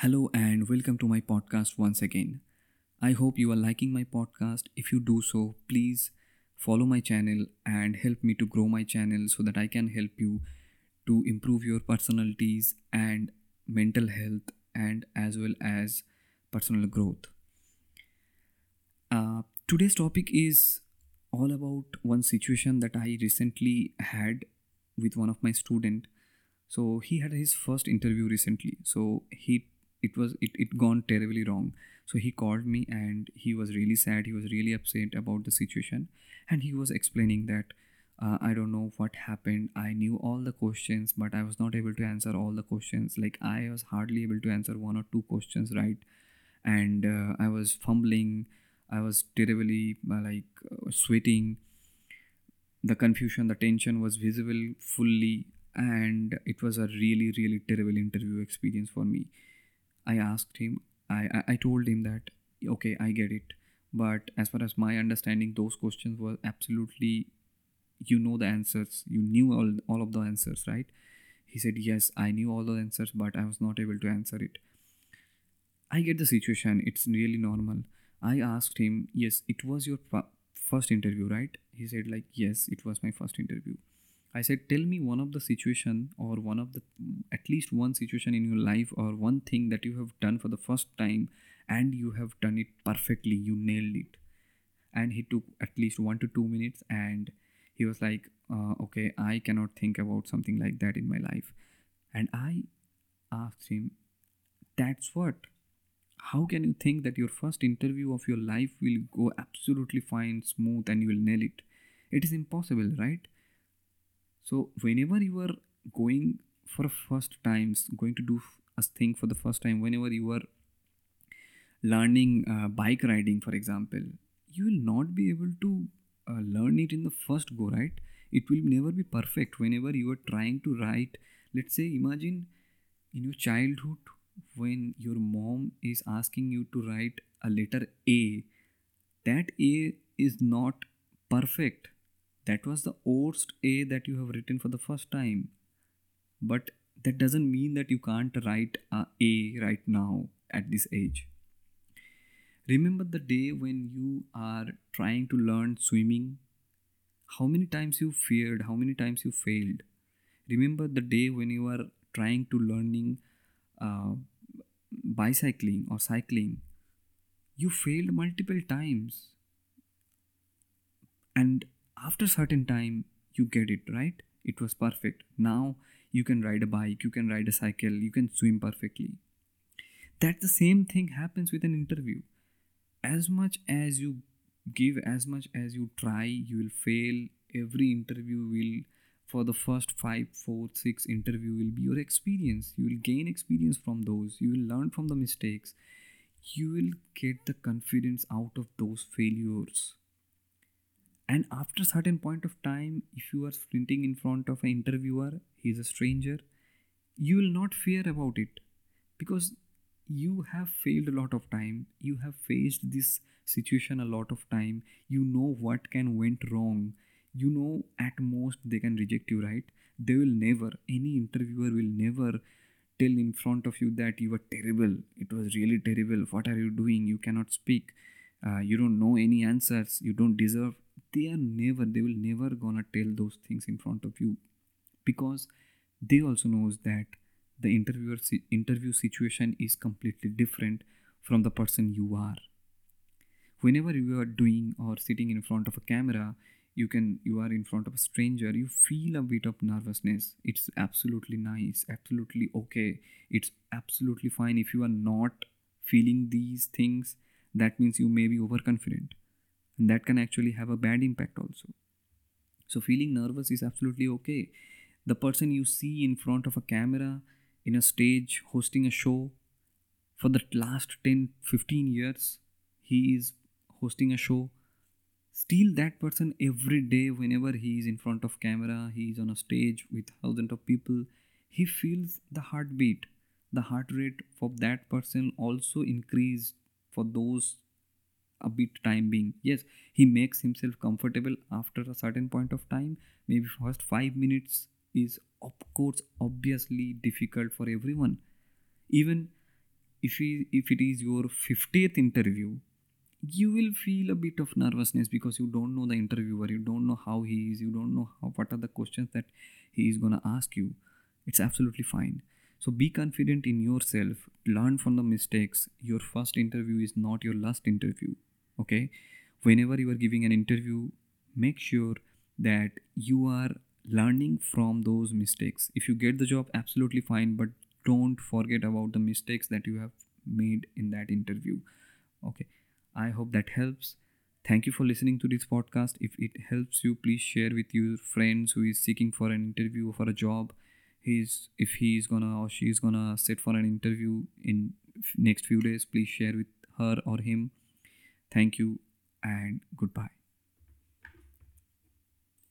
Hello and welcome to my podcast once again. I hope you are liking my podcast. If you do so, please follow my channel and help me to grow my channel so that I can help you to improve your personalities and mental health and as well as personal growth. Uh, today's topic is all about one situation that I recently had with one of my student. So he had his first interview recently. So he it was it, it gone terribly wrong. So he called me and he was really sad. He was really upset about the situation. And he was explaining that uh, i don't know what happened. I knew all the questions but i was not able to answer all the questions. Like i was hardly able to answer one or two questions right? And uh, i was fumbling. I was terribly uh, like uh, sweating. The confusion the tension was visible fully. And it was a really really terrible interview experience for me I asked him, I, I, I told him that, okay, I get it. But as far as my understanding, those questions were absolutely, you know, the answers. You knew all, all of the answers, right? He said, yes, I knew all the answers, but I was not able to answer it. I get the situation. It's really normal. I asked him, yes, it was your first interview, right? He said, like, yes, it was my first interview. I said, tell me one of the situation or one of the at least one situation in your life or one thing that you have done for the first time and you have done it perfectly. You nailed it. And he took at least one to two minutes and he was like, uh, okay, I cannot think about something like that in my life. And I asked him, that's what? How can you think that your first interview of your life will go absolutely fine, smooth, and you will nail it? It is impossible, right? So whenever you are going for first times going to do a thing for the first time whenever you are learning uh, bike riding for example you will not be able to uh, learn it in the first go right? It will never be perfect. Whenever you are trying to write let's say imagine in your childhood when your mom is asking you to write a letter a that a is not perfect that was the worst A that you have written for the first time. But that doesn't mean that you can't write a A right now at this age. Remember the day when you are trying to learn swimming? How many times you feared, how many times you failed? Remember the day when you are trying to learning uh, bicycling or cycling? You failed multiple times. And after certain time you get it right? It was perfect. Now you can ride a bike you can ride a cycle you can swim perfectly. That the same thing happens with an interview. As much as you give as much as you try you will fail. Every interview will for the first five four six interview will be your experience. You will gain experience from those. You will learn from the mistakes. You will get the confidence out of those failures and after a certain point of time if you are sprinting in front of an interviewer he is a stranger you will not fear about it. Because you have failed a lot of time. You have faced this situation a lot of time. You know what can went wrong. You know at most they can reject you right? They will never any interviewer will never tell in front of you that you were terrible. It was really terrible. What are you doing? You cannot speak uh, you don't know any answers. You don't deserve. They are never they will never gonna tell those things in front of you because they also knows that the interviewer interview situation is completely different from the person you are. Whenever you are doing or sitting in front of a camera you can you are in front of a stranger you feel a bit of nervousness. It's absolutely nice absolutely okay. It's absolutely fine if you are not feeling these things that means you may be overconfident. And that can actually have a bad impact also. So feeling nervous is absolutely okay. The person you see in front of a camera in a stage hosting a show for the last 10 15 years he is hosting a show. Still that person every day whenever he is in front of camera he is on a stage with thousands of people he feels the heartbeat. The heart rate for that person also increased for those a bit time being. Yes he makes himself comfortable after a certain point of time. Maybe first 5 minutes is of course obviously difficult for everyone. Even if he, if it is your 50th interview you will feel a bit of nervousness because you don't know the interviewer you don't know how he is you don't know how what are the questions that he is going to ask you. It's absolutely fine so be confident in yourself. Learn from the mistakes. Your first interview is not your last interview okay? Whenever you are giving an interview make sure that you are learning from those mistakes. If you get the job absolutely fine but don't forget about the mistakes that you have made in that interview okay? I hope that helps. Thank you for listening to this podcast. If it helps you please share with your friends who is seeking for an interview for a job he's if he's gonna or she's gonna sit for an interview in next few days please share with her or him. Thank you and goodbye